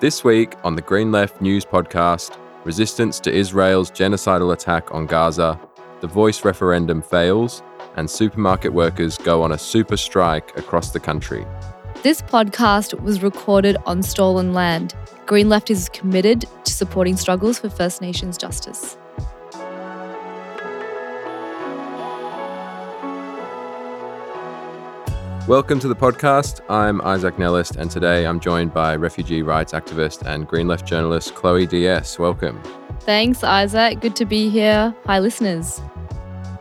This week on the Green Left News podcast, resistance to Israel's genocidal attack on Gaza, the voice referendum fails, and supermarket workers go on a super strike across the country. This podcast was recorded on stolen land. Green Left is committed to supporting struggles for First Nations justice. Welcome to the podcast. I'm Isaac Nellist, and today I'm joined by refugee rights activist and Green Left journalist Chloe DS. Welcome. Thanks, Isaac. Good to be here. Hi, listeners.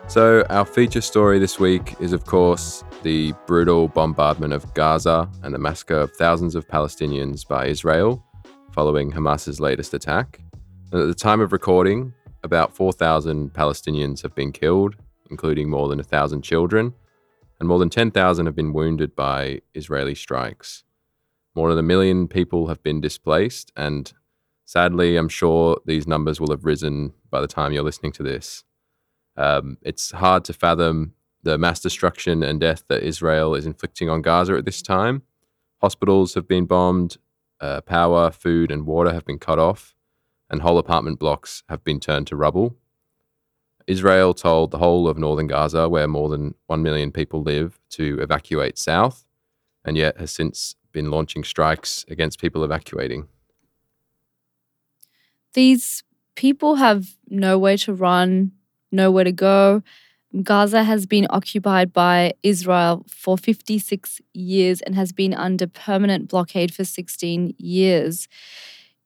So, our feature story this week is, of course, the brutal bombardment of Gaza and the massacre of thousands of Palestinians by Israel following Hamas's latest attack. And at the time of recording, about 4,000 Palestinians have been killed, including more than 1,000 children and more than 10,000 have been wounded by Israeli strikes. More than a million people have been displaced, and sadly, I'm sure these numbers will have risen by the time you're listening to this. Um, it's hard to fathom the mass destruction and death that Israel is inflicting on Gaza at this time. Hospitals have been bombed, uh, power, food, and water have been cut off, and whole apartment blocks have been turned to rubble. Israel told the whole of northern Gaza, where more than 1 million people live, to evacuate south, and yet has since been launching strikes against people evacuating. These people have nowhere to run, nowhere to go. Gaza has been occupied by Israel for 56 years and has been under permanent blockade for 16 years.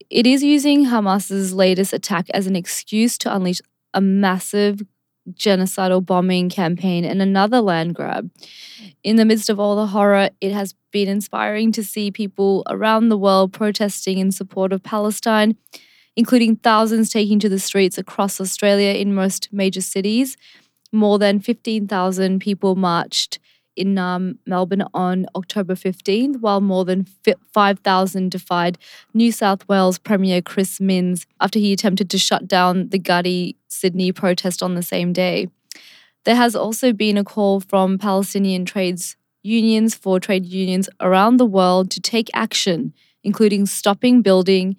It is using Hamas's latest attack as an excuse to unleash a massive genocidal bombing campaign and another land grab. In the midst of all the horror, it has been inspiring to see people around the world protesting in support of Palestine, including thousands taking to the streets across Australia in most major cities. More than 15,000 people marched in um, Melbourne on October 15th, while more than 5,000 defied New South Wales Premier Chris Minns after he attempted to shut down the Gadi Sydney protest on the same day. There has also been a call from Palestinian trades unions for trade unions around the world to take action, including stopping building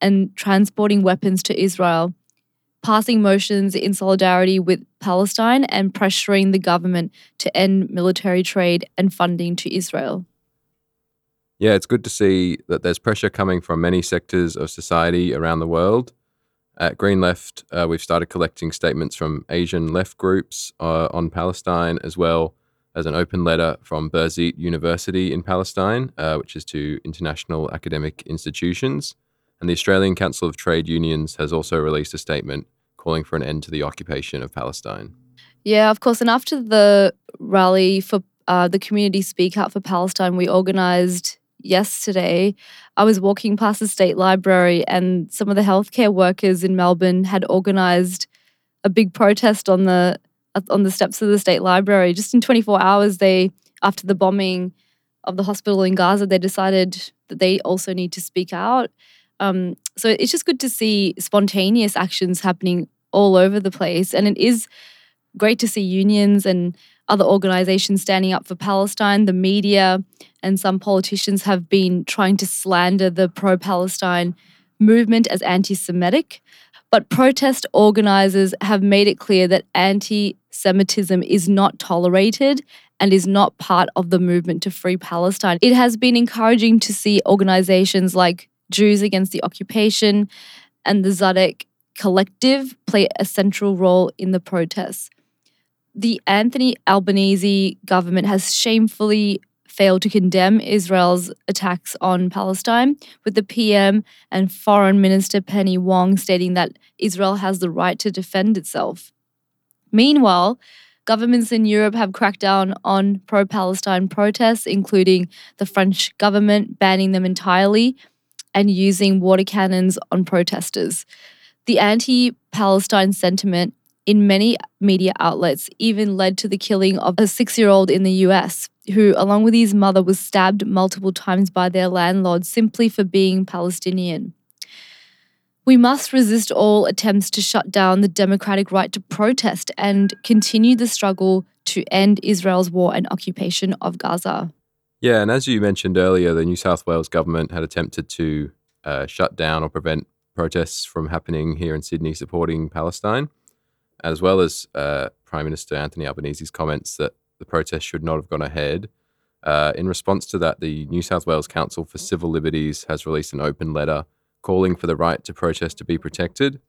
and transporting weapons to Israel passing motions in solidarity with Palestine and pressuring the government to end military trade and funding to Israel. Yeah, it's good to see that there's pressure coming from many sectors of society around the world. At Green Left, uh, we've started collecting statements from Asian left groups uh, on Palestine, as well as an open letter from Birzeit University in Palestine, uh, which is to international academic institutions. And the Australian Council of Trade Unions has also released a statement calling for an end to the occupation of Palestine. Yeah, of course. And after the rally for uh, the community Speak Out for Palestine, we organized yesterday. I was walking past the state library, and some of the healthcare workers in Melbourne had organized a big protest on the on the steps of the state library. Just in 24 hours, they after the bombing of the hospital in Gaza, they decided that they also need to speak out. Um, so it's just good to see spontaneous actions happening all over the place. And it is great to see unions and other organizations standing up for Palestine. The media and some politicians have been trying to slander the pro Palestine movement as anti Semitic. But protest organizers have made it clear that anti Semitism is not tolerated and is not part of the movement to free Palestine. It has been encouraging to see organizations like Jews Against the Occupation and the Tzedek collective play a central role in the protests. The Anthony Albanese government has shamefully failed to condemn Israel's attacks on Palestine, with the PM and Foreign Minister Penny Wong stating that Israel has the right to defend itself. Meanwhile, governments in Europe have cracked down on pro Palestine protests, including the French government banning them entirely and using water cannons on protesters. The anti Palestine sentiment in many media outlets even led to the killing of a six year old in the US, who, along with his mother, was stabbed multiple times by their landlord simply for being Palestinian. We must resist all attempts to shut down the democratic right to protest and continue the struggle to end Israel's war and occupation of Gaza. Yeah, and as you mentioned earlier, the New South Wales government had attempted to uh, shut down or prevent protests from happening here in Sydney supporting Palestine, as well as uh, Prime Minister Anthony Albanese's comments that the protest should not have gone ahead. Uh, in response to that, the New South Wales Council for Civil Liberties has released an open letter calling for the right to protest to be protected.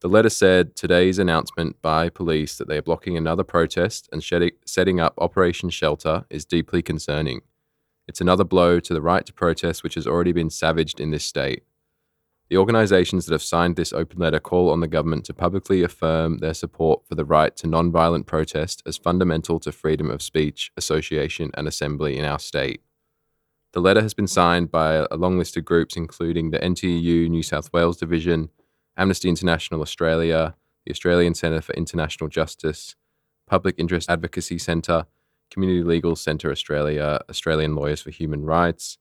The letter said today's announcement by police that they are blocking another protest and setting up Operation Shelter is deeply concerning. It's another blow to the right to protest, which has already been savaged in this state. The organisations that have signed this open letter call on the government to publicly affirm their support for the right to non-violent protest as fundamental to freedom of speech, association, and assembly in our state. The letter has been signed by a long list of groups, including the NTU New South Wales Division, Amnesty International Australia, the Australian Centre for International Justice, Public Interest Advocacy Centre, Community Legal Centre Australia, Australian Lawyers for Human Rights,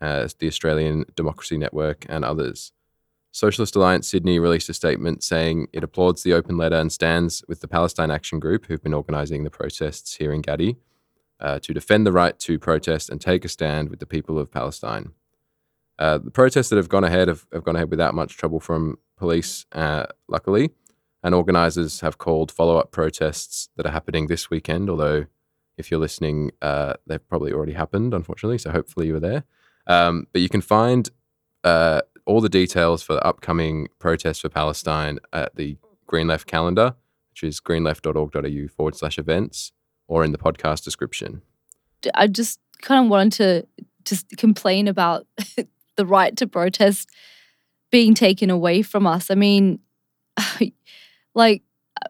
uh, the Australian Democracy Network, and others. Socialist Alliance Sydney released a statement saying it applauds the open letter and stands with the Palestine Action Group, who've been organising the protests here in Gadi, uh, to defend the right to protest and take a stand with the people of Palestine. Uh, the protests that have gone ahead have, have, gone ahead without much trouble from police, uh, luckily, and organisers have called follow up protests that are happening this weekend, although if you're listening, uh, they've probably already happened, unfortunately, so hopefully you were there. Um, but you can find uh, all the details for the upcoming protests for Palestine at the Green Left calendar, which is greenleft.org.au forward slash events, or in the podcast description. I just kind of wanted to just complain about the right to protest being taken away from us. I mean, like,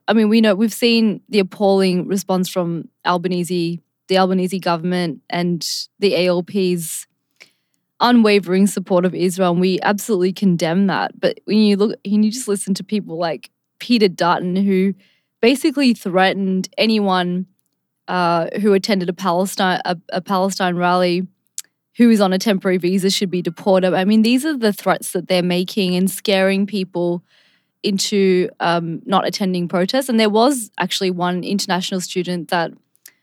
I mean, we know we've seen the appalling response from Albanese, the Albanese government, and the ALP's unwavering support of Israel, and we absolutely condemn that. But when you look, when you just listen to people like Peter Dutton, who basically threatened anyone uh, who attended a Palestine a, a Palestine rally who is on a temporary visa should be deported. I mean, these are the threats that they're making and scaring people into um, not attending protests. And there was actually one international student that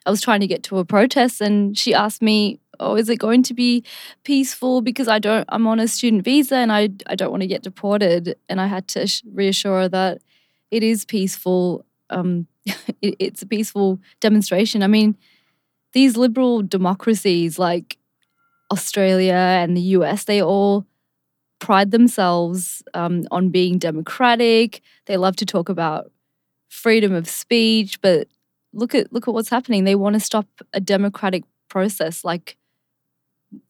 I was trying to get to a protest, and she asked me, "Oh, is it going to be peaceful? Because I don't, I'm on a student visa, and I I don't want to get deported." And I had to reassure her that it is peaceful. Um, it, it's a peaceful demonstration. I mean, these liberal democracies like Australia and the US, they all pride themselves um, on being democratic. They love to talk about freedom of speech, but look at look at what's happening. They want to stop a democratic process, like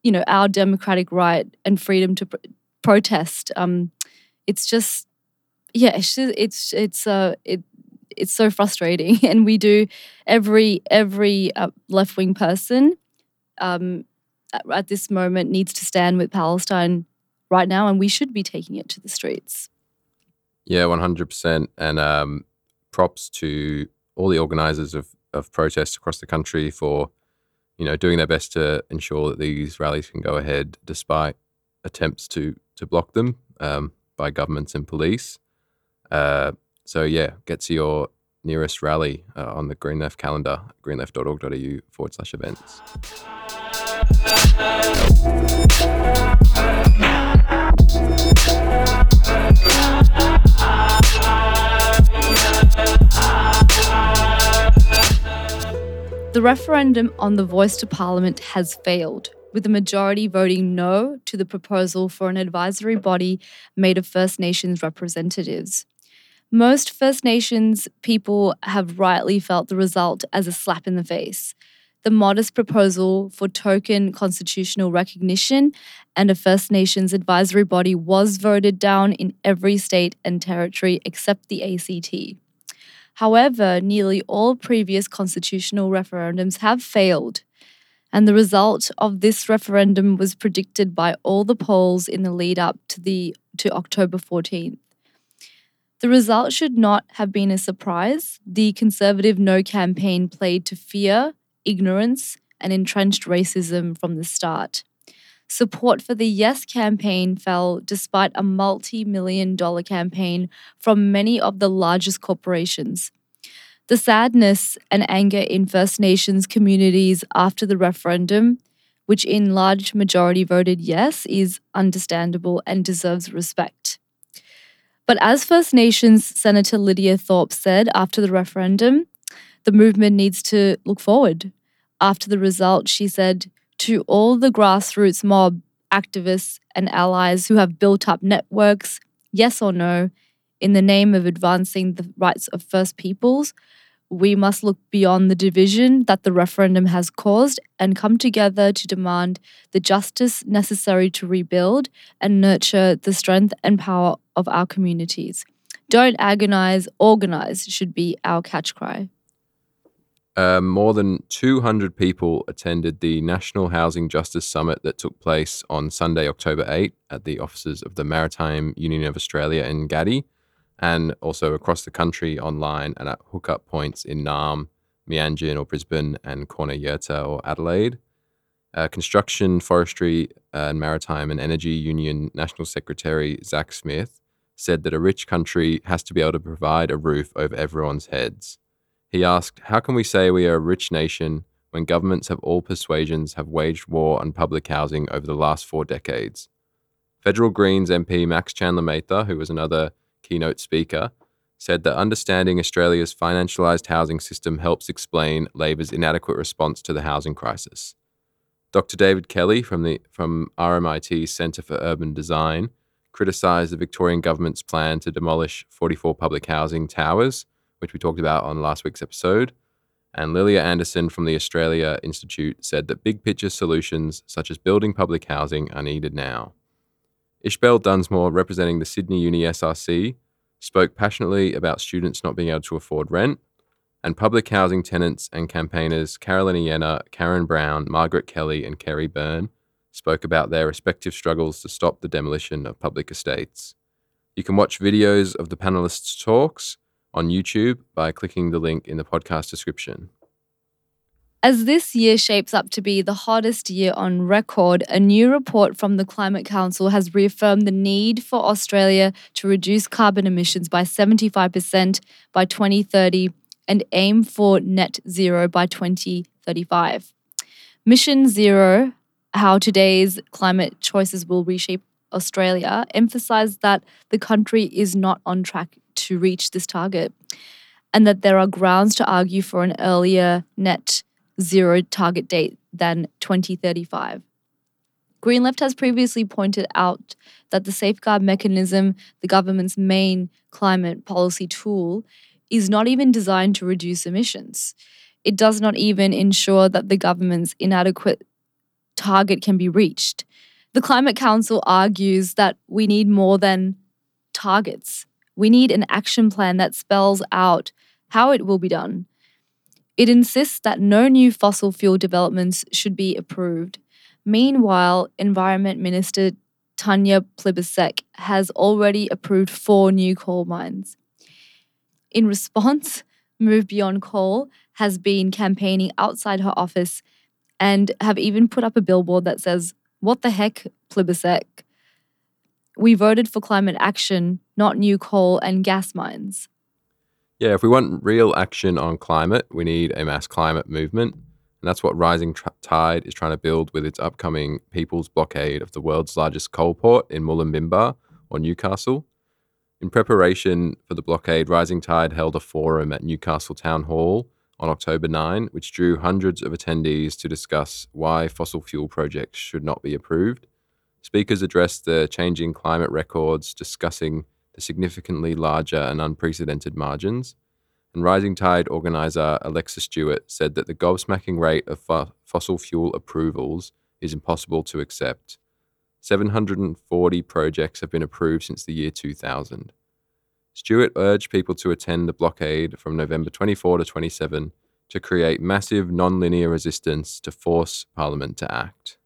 you know our democratic right and freedom to pr- protest. Um, it's just yeah, it's it's it's uh it it's so frustrating, and we do every every uh, left wing person um, at, at this moment needs to stand with Palestine right now, and we should be taking it to the streets. Yeah, one hundred percent, and um, props to all the organisers of, of protests across the country for, you know, doing their best to ensure that these rallies can go ahead despite attempts to to block them um, by governments and police. Uh, so yeah, get to your nearest rally uh, on the Green Left calendar, greenleft.org.au forward slash events. The referendum on the voice to Parliament has failed, with the majority voting no to the proposal for an advisory body made of First Nations representatives. Most First Nations people have rightly felt the result as a slap in the face. The modest proposal for token constitutional recognition and a First Nations advisory body was voted down in every state and territory except the ACT. However, nearly all previous constitutional referendums have failed, and the result of this referendum was predicted by all the polls in the lead up to the to October 14th. The result should not have been a surprise. The Conservative No campaign played to fear, ignorance, and entrenched racism from the start. Support for the Yes campaign fell despite a multi million dollar campaign from many of the largest corporations. The sadness and anger in First Nations communities after the referendum which in large majority voted yes, is understandable and deserves respect. But as First Nations Senator Lydia Thorpe said after the referendum, the movement needs to look forward. After the result, she said, to all the grassroots mob, activists, and allies who have built up networks, yes or no, in the name of advancing the rights of First Peoples, we must look beyond the division that the referendum has caused and come together to demand the justice necessary to rebuild and nurture the strength and power of our communities. Don't agonize, organize should be our catch cry. Uh, more than 200 people attended the National Housing Justice Summit that took place on Sunday, October 8, at the offices of the Maritime Union of Australia in Gadi and also across the country online and at hookup points in Naarm, Meanjin or Brisbane, and Kaurna Yerta or Adelaide. Uh, Construction, Forestry, and Maritime and Energy Union National Secretary Zach Smith said that a rich country has to be able to provide a roof over everyone's heads. He asked, How can we say we are a rich nation when governments of all persuasions have waged war on public housing over the last four decades? Federal Greens MP Max Chandler Mather, who was another keynote speaker, said that understanding Australia's financialised housing system helps explain Labor's inadequate response to the housing crisis. Dr. David Kelly from, the, from RMIT's Centre for Urban Design criticised the Victorian government's plan to demolish 44 public housing towers, which we talked about on last week's episode. And Lilia Anderson from the Australia Institute said that big picture solutions, such as building public housing, are needed now. Ishbel Dunsmore, representing the Sydney Uni SRC, spoke passionately about students not being able to afford rent, and public housing tenants and campaigners Carolyn Iena, Karen Brown, Margaret Kelly, and Kerry Byrne spoke about their respective struggles to stop the demolition of public estates. You can watch videos of the panelists' talks on YouTube by clicking the link in the podcast description. As this year shapes up to be the hottest year on record, a new report from the Climate Council has reaffirmed the need for Australia to reduce carbon emissions by 75% by 2030 and aim for net zero by 2035. Mission Zero, how today's climate choices will reshape Australia, emphasised that the country is not on track to reach this target and that there are grounds to argue for an earlier net zero target date than 2035. Green Left has previously pointed out that the safeguard mechanism, the government's main climate policy tool, is not even designed to reduce emissions. It does not even ensure that the government's inadequate target can be reached. The Climate Council argues that we need more than targets. We need an action plan that spells out how it will be done, it insists that no new fossil fuel developments should be approved. Meanwhile, Environment Minister Tanya Plibersek has already approved four new coal mines. In response, Move Beyond Coal has been campaigning outside her office and have even put up a billboard that says, What the heck, Plibersek? We voted for climate action, not new coal and gas mines. Yeah, if we want real action on climate, we need a mass climate movement. And that's what Rising Tide is trying to build with its upcoming People's Blockade of the world's largest coal port in Mulubinba or Newcastle. In preparation for the blockade, Rising Tide held a forum at Newcastle Town Hall on October 9, which drew hundreds of attendees to discuss why fossil fuel projects should not be approved. Speakers addressed the changing climate records, discussing the significantly larger and unprecedented margins. And Rising Tide organizer Alexa Stewart said that the gobsmacking rate of fo- fossil fuel approvals is impossible to accept. 740 projects have been approved since the year 2000. Stewart urged people to attend the blockade from November 24 to 27 to create massive non-linear resistance to force Parliament to act.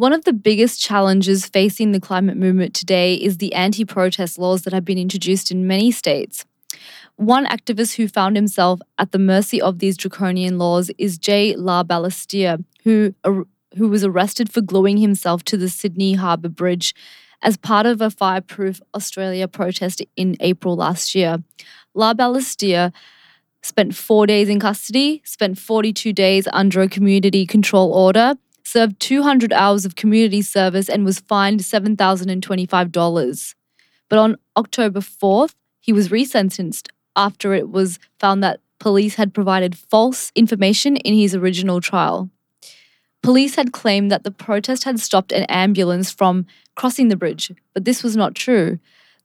One of the biggest challenges facing the climate movement today is the anti protest laws that have been introduced in many states. One activist who found himself at the mercy of these draconian laws is Jay La Balestier, who, who was arrested for gluing himself to the Sydney Harbour Bridge as part of a Fireproof Australia protest in April last year. La Balestier spent four days in custody, spent 42 days under a community control order, served 200 hours of community service, and was fined $7,025. But on October 4th, he was resentenced after it was found that police had provided false information in his original trial. Police had claimed that the protest had stopped an ambulance from crossing the bridge, but this was not true.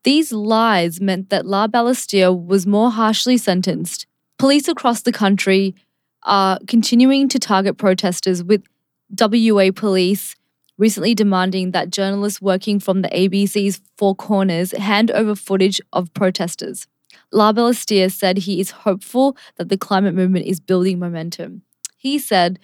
These lies meant that La Balestier was more harshly sentenced. Police across the country are continuing to target protesters, with WA police recently demanding that journalists working from the ABC's Four Corners hand over footage of protesters. La Balestier said he is hopeful that the climate movement is building momentum. He said,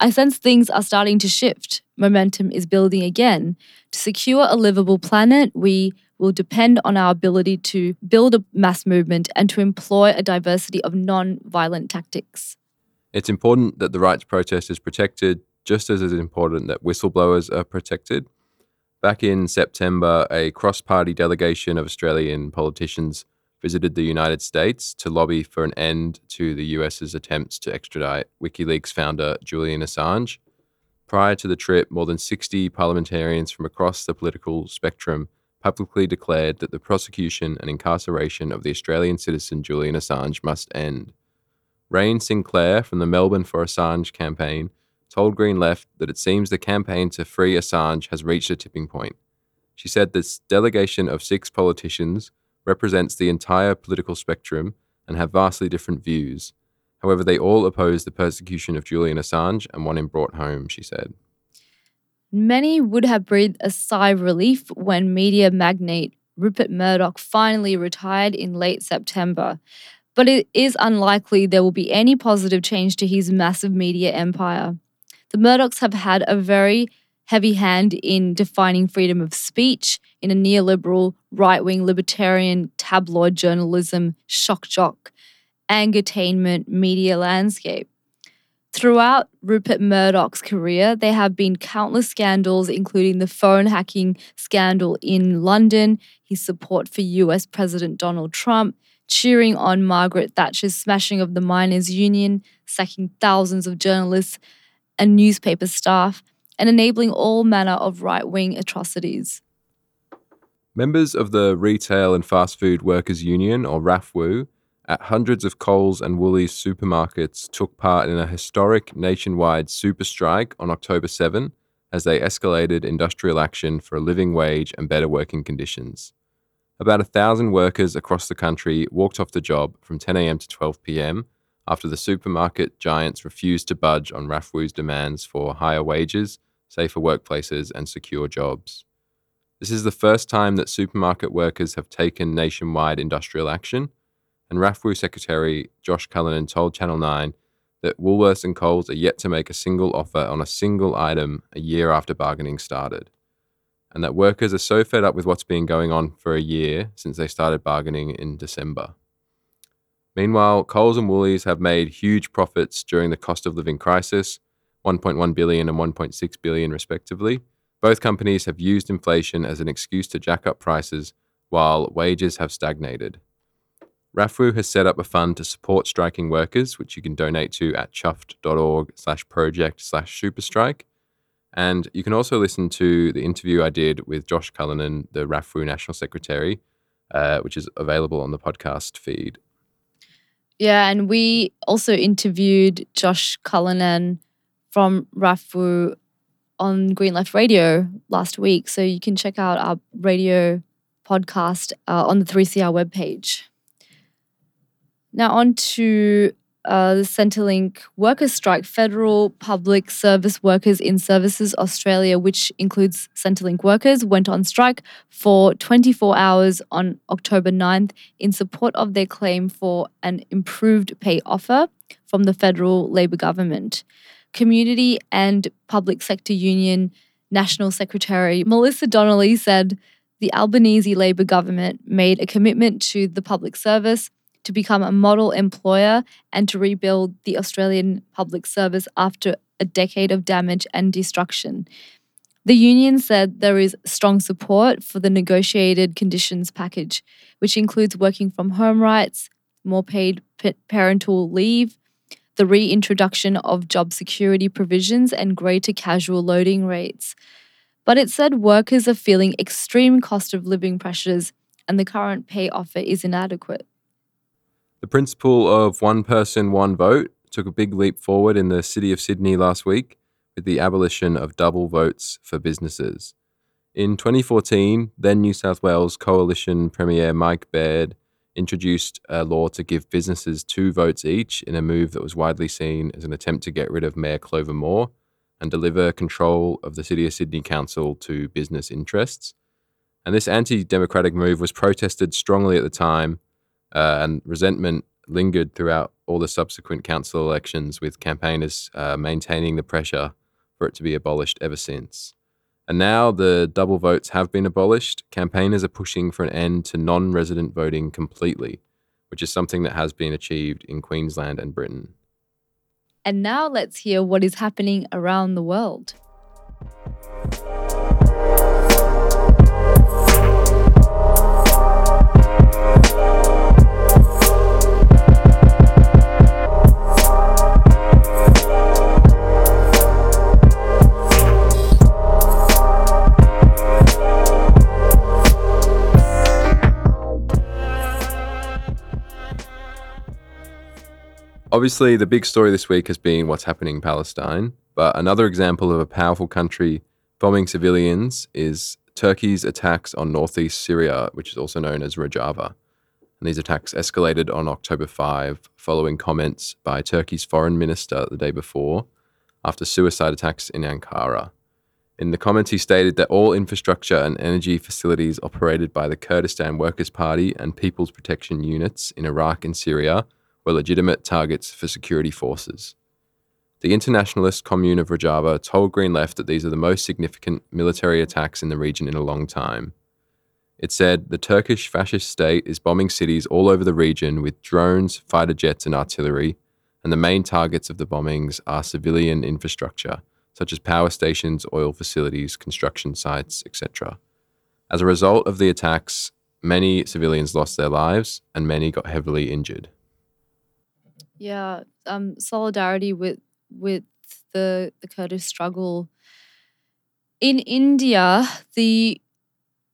I sense things are starting to shift. Momentum is building again. To secure a livable planet, we will depend on our ability to build a mass movement and to employ a diversity of non violent tactics. It's important that the right to protest is protected, just as it is important that whistleblowers are protected. Back in September, a cross party delegation of Australian politicians visited the United States to lobby for an end to the US's attempts to extradite WikiLeaks founder Julian Assange. Prior to the trip, more than 60 parliamentarians from across the political spectrum publicly declared that the prosecution and incarceration of the Australian citizen Julian Assange must end. Rain Sinclair from the Melbourne for Assange campaign told Green Left that it seems the campaign to free Assange has reached a tipping point. She said this delegation of six politicians represents the entire political spectrum and have vastly different views. However, they all oppose the persecution of Julian Assange and want him brought home, she said. Many would have breathed a sigh of relief when media magnate Rupert Murdoch finally retired in late September. But it is unlikely there will be any positive change to his massive media empire. The Murdochs have had a very heavy hand in defining freedom of speech in a neoliberal, right wing, libertarian, tabloid journalism, shock jock, entertainment media landscape. Throughout Rupert Murdoch's career, there have been countless scandals, including the phone hacking scandal in London, his support for US President Donald Trump, cheering on Margaret Thatcher's smashing of the miners' union, sacking thousands of journalists and newspaper staff, and enabling all manner of right wing atrocities. Members of the Retail and Fast Food Workers Union, or RAFWU, at hundreds of Coles and Woolies supermarkets took part in a historic nationwide super strike on October 7 as they escalated industrial action for a living wage and better working conditions. About a thousand workers across the country walked off the job from 10am to 12pm after the supermarket giants refused to budge on RAFWU's demands for higher wages, safer workplaces, and secure jobs. This is the first time that supermarket workers have taken nationwide industrial action, and RAFWU Secretary Josh Cullinan told Channel 9 that Woolworths and Coles are yet to make a single offer on a single item a year after bargaining started, and that workers are so fed up with what's been going on for a year since they started bargaining in December. Meanwhile, Coles and Woolies have made huge profits during the cost of living crisis, 1.1 billion and 1.6 billion respectively both companies have used inflation as an excuse to jack up prices while wages have stagnated. RAFWU has set up a fund to support striking workers, which you can donate to at chuffed.org slash project slash superstrike. And you can also listen to the interview I did with Josh Cullinan, the RAFWU National Secretary, uh, which is available on the podcast feed. Yeah, and we also interviewed Josh Cullinan from RAFWU on Green Left Radio last week. So you can check out our radio podcast uh, on the 3CR webpage. Now, on to the Centrelink workers' strike. Federal Public Service Workers in Services Australia, which includes Centrelink workers, went on strike for 24 hours on October 9th in support of their claim for an improved pay offer from the federal Labor government. Community and Public Sector Union National Secretary Melissa Donnelly said the Albanese Labor government made a commitment to the public service to become a model employer and to rebuild the Australian public service after a decade of damage and destruction. The union said there is strong support for the negotiated conditions package, which includes working from home rights, more paid parental leave, the reintroduction of job security provisions, and greater casual loading rates. But it said workers are feeling extreme cost of living pressures and the current pay offer is inadequate. The principle of one person, one vote took a big leap forward in the city of Sydney last week with the abolition of double votes for businesses. In 2014, then New South Wales Coalition Premier Mike Baird introduced a law to give businesses two votes each in a move that was widely seen as an attempt to get rid of Mayor Clover Moore and deliver control of the City of Sydney Council to business interests. And this anti democratic move was protested strongly at the time, uh, and resentment lingered throughout all the subsequent council elections, with campaigners uh, maintaining the pressure for it to be abolished ever since. And now the double votes have been abolished. Campaigners are pushing for an end to non resident voting completely, which is something that has been achieved in Queensland and Britain. And now let's hear what is happening around the world. Obviously, the big story this week has been what's happening in Palestine. But another example of a powerful country bombing civilians is Turkey's attacks on northeast Syria, which is also known as Rojava. And these attacks escalated on October 5 following comments by Turkey's foreign minister the day before after suicide attacks in Ankara. In the comments, he stated that all infrastructure and energy facilities operated by the Kurdistan Workers' Party and People's Protection Units in Iraq and Syria were legitimate targets for security forces. The internationalist commune of Rojava told Green Left that these are the most significant military attacks in the region in a long time. It said the Turkish fascist state is bombing cities all over the region with drones, fighter jets, and artillery, and the main targets of the bombings are civilian infrastructure, such as power stations, oil facilities, construction sites, etc. As a result of the attacks, many civilians lost their lives and many got heavily injured. Yeah, um, solidarity with with the the Kurdish struggle. In India, the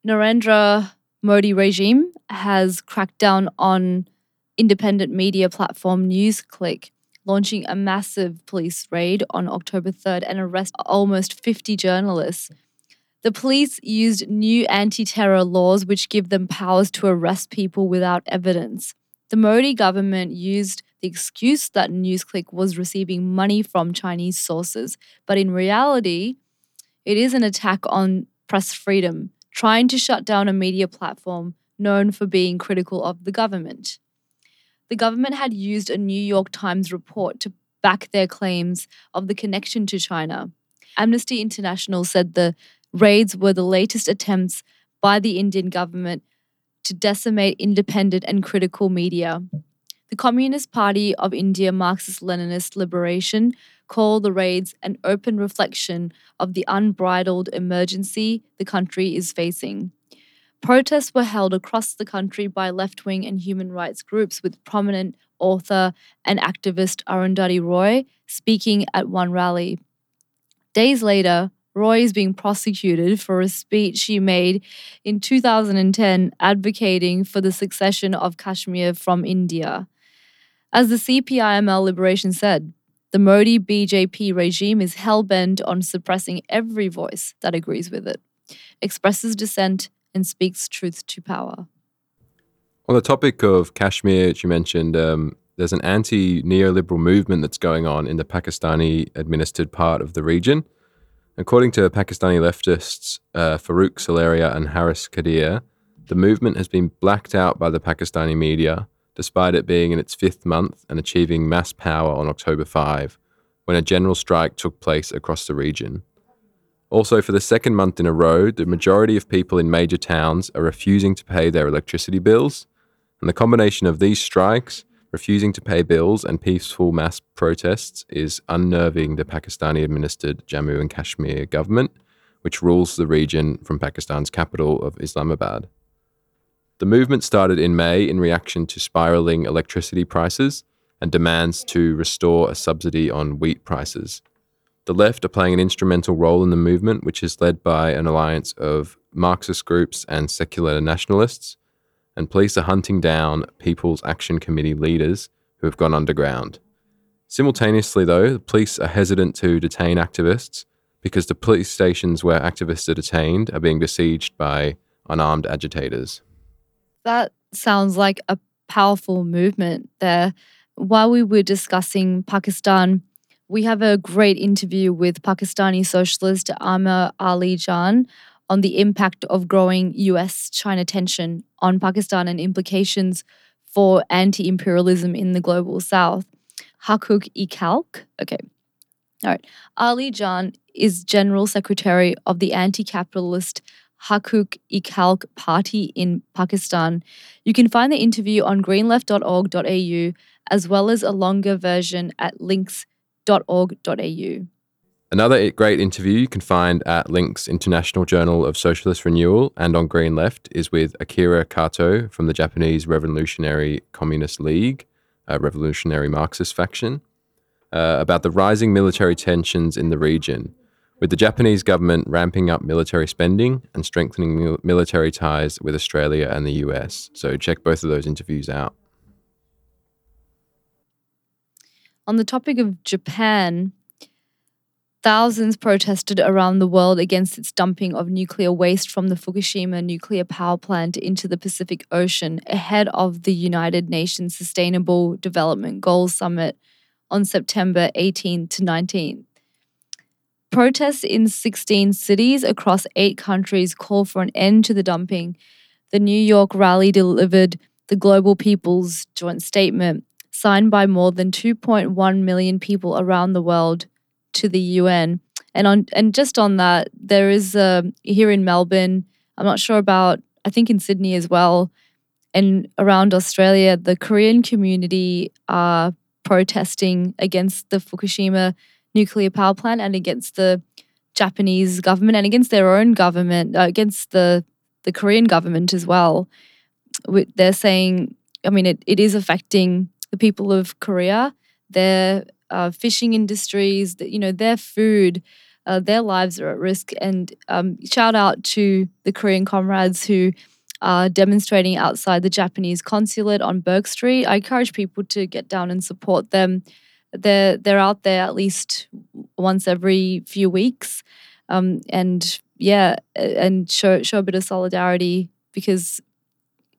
Narendra Modi regime has cracked down on independent media platform NewsClick, launching a massive police raid on October 3rd and arrest almost 50 journalists. The police used new anti terror laws which give them powers to arrest people without evidence. The Modi government used the excuse that NewsClick was receiving money from Chinese sources, but in reality, it is an attack on press freedom, trying to shut down a media platform known for being critical of the government. The government had used a New York Times report to back their claims of the connection to China. Amnesty International said the raids were the latest attempts by the Indian government to decimate independent and critical media. The Communist Party of India Marxist Leninist Liberation called the raids an open reflection of the unbridled emergency the country is facing. Protests were held across the country by left wing and human rights groups, with prominent author and activist Arundhati Roy speaking at one rally. Days later, Roy is being prosecuted for a speech she made in 2010 advocating for the succession of Kashmir from India. As the CPIML Liberation said, the Modi BJP regime is hell bent on suppressing every voice that agrees with it, expresses dissent, and speaks truth to power. On the topic of Kashmir, which you mentioned, um, there's an anti neoliberal movement that's going on in the Pakistani administered part of the region. According to Pakistani leftists uh, Farooq Sulehria and Haris Qadeer, the movement has been blacked out by the Pakistani media, despite it being in its fifth month and achieving mass power on October 5, when a general strike took place across the region. Also, for the second month in a row, the majority of people in major towns are refusing to pay their electricity bills, and the combination of these strikes refusing to pay bills and peaceful mass protests is unnerving the Pakistani administered Jammu and Kashmir government, which rules the region from Pakistan's capital of Islamabad. The movement started in May in reaction to spiraling electricity prices and demands to restore a subsidy on wheat prices. The left are playing an instrumental role in the movement, which is led by an alliance of Marxist groups and secular nationalists, and police are hunting down People's Action Committee leaders who have gone underground. Simultaneously, though, the police are hesitant to detain activists because the police stations where activists are detained are being besieged by unarmed agitators. That sounds like a powerful movement there. While we were discussing Pakistan, we have a great interview with Pakistani socialist Ammar Ali Jan on the impact of growing US China tension on Pakistan and implications for anti imperialism in the global south. Hakuk Ikalk. Okay. All right. Ali Jan is General Secretary of the anti capitalist Hakuk i Khalq Party in Pakistan. You can find the interview on greenleft.org.au as well as a longer version at links.org.au. Another great interview you can find at Links International Journal of Socialist Renewal and on Green Left is with Akira Kato from the Japanese Revolutionary Communist League, a revolutionary Marxist faction, uh, about the rising military tensions in the region, with the Japanese government ramping up military spending and strengthening mil- military ties with Australia and the US. So check both of those interviews out. On the topic of Japan, Thousands protested around the world against its dumping of nuclear waste from the Fukushima nuclear power plant into the Pacific Ocean ahead of the United Nations Sustainable Development Goals Summit on September 18 to 19. Protests in 16 cities across eight countries call for an end to the dumping. The New York rally delivered the Global People's Joint Statement, signed by more than 2.1 million people around the world to the UN. And on and just on that, there is uh, here in Melbourne. I'm not sure about. I think in Sydney as well, and around Australia, the Korean community are protesting against the Fukushima nuclear power plant and against the Japanese government and against their own government, uh, against the the Korean government as well. They're saying, I mean, it, it is affecting the people of Korea. They're uh, fishing industries, you know, their food, uh, their lives are at risk. And um, shout out to the Korean comrades who are demonstrating outside the Japanese consulate on Bourke Street. I encourage people to get down and support them. They're they're out there at least once every few weeks, um, and yeah, and show show a bit of solidarity because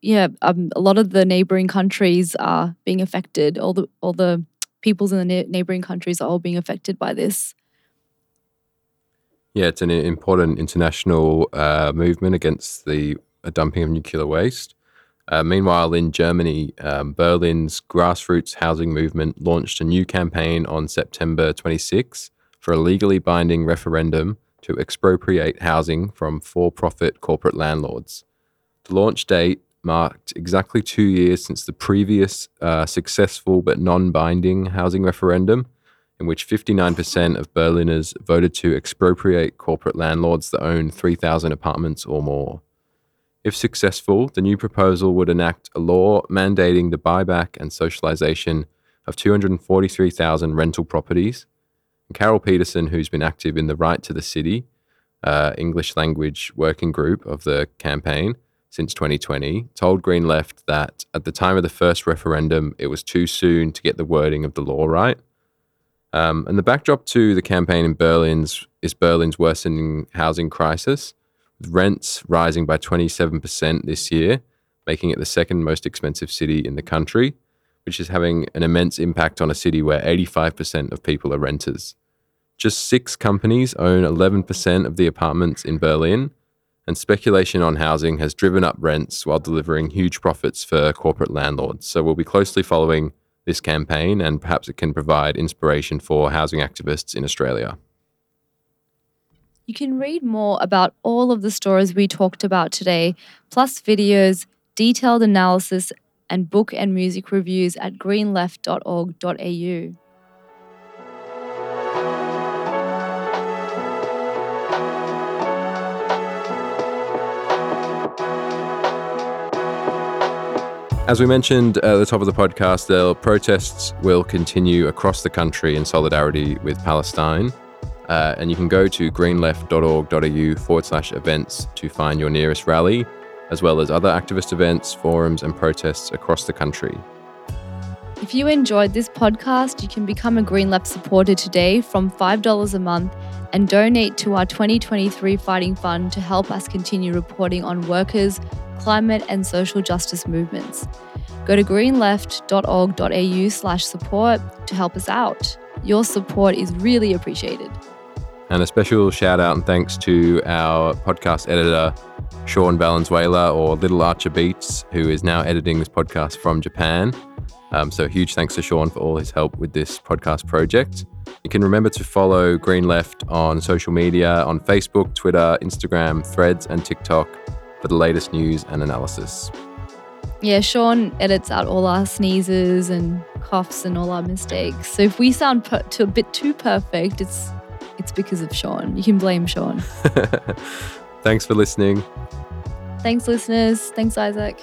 yeah, um, a lot of the neighboring countries are being affected. All the all the peoples in the neighboring countries are all being affected by this. Yeah, it's an important international uh, movement against the uh, dumping of nuclear waste. Uh, meanwhile, in Germany, um, Berlin's grassroots housing movement launched a new campaign on September 26 for a legally binding referendum to expropriate housing from for profit corporate landlords. The launch date marked exactly two years since the previous uh, successful but non binding housing referendum, in which 59% of Berliners voted to expropriate corporate landlords that own 3,000 apartments or more. If successful, the new proposal would enact a law mandating the buyback and socialization of 243,000 rental properties. And Carol Peterson, who's been active in the Right to the City, uh, English language working group of the campaign, since 2020 told Green Left that at the time of the first referendum, it was too soon to get the wording of the law right. Um, and the backdrop to the campaign in Berlin's is Berlin's worsening housing crisis, rents rising by 27% this year, making it the second most expensive city in the country, which is having an immense impact on a city where 85% of people are renters. Just six companies own 11% of the apartments in Berlin, and speculation on housing has driven up rents while delivering huge profits for corporate landlords. So we'll be closely following this campaign and perhaps it can provide inspiration for housing activists in Australia. You can read more about all of the stories we talked about today, plus videos, detailed analysis, and book and music reviews at greenleft.org.au. As we mentioned at the top of the podcast, the protests will continue across the country in solidarity with Palestine. Uh, and you can go to greenleft.org.au forward slash events to find your nearest rally, as well as other activist events, forums, and protests across the country. If you enjoyed this podcast, you can become a Green Left supporter today from $5 a month and donate to our 2023 Fighting Fund to help us continue reporting on workers, climate, and social justice movements. Go to greenleft.org.au slash support to help us out. Your support is really appreciated. And a special shout out and thanks to our podcast editor, Sean Valenzuela, or Little Archer Beats, who is now editing this podcast from Japan. Um, so, huge thanks to Sean for all his help with this podcast project. You can remember to follow Green Left on social media on Facebook, Twitter, Instagram, Threads, and TikTok for the latest news and analysis. Yeah, Sean edits out all our sneezes and coughs and all our mistakes. So if we sound per- to a bit too perfect, it's it's because of Sean. You can blame Sean. Thanks for listening. Thanks, listeners. Thanks, Isaac.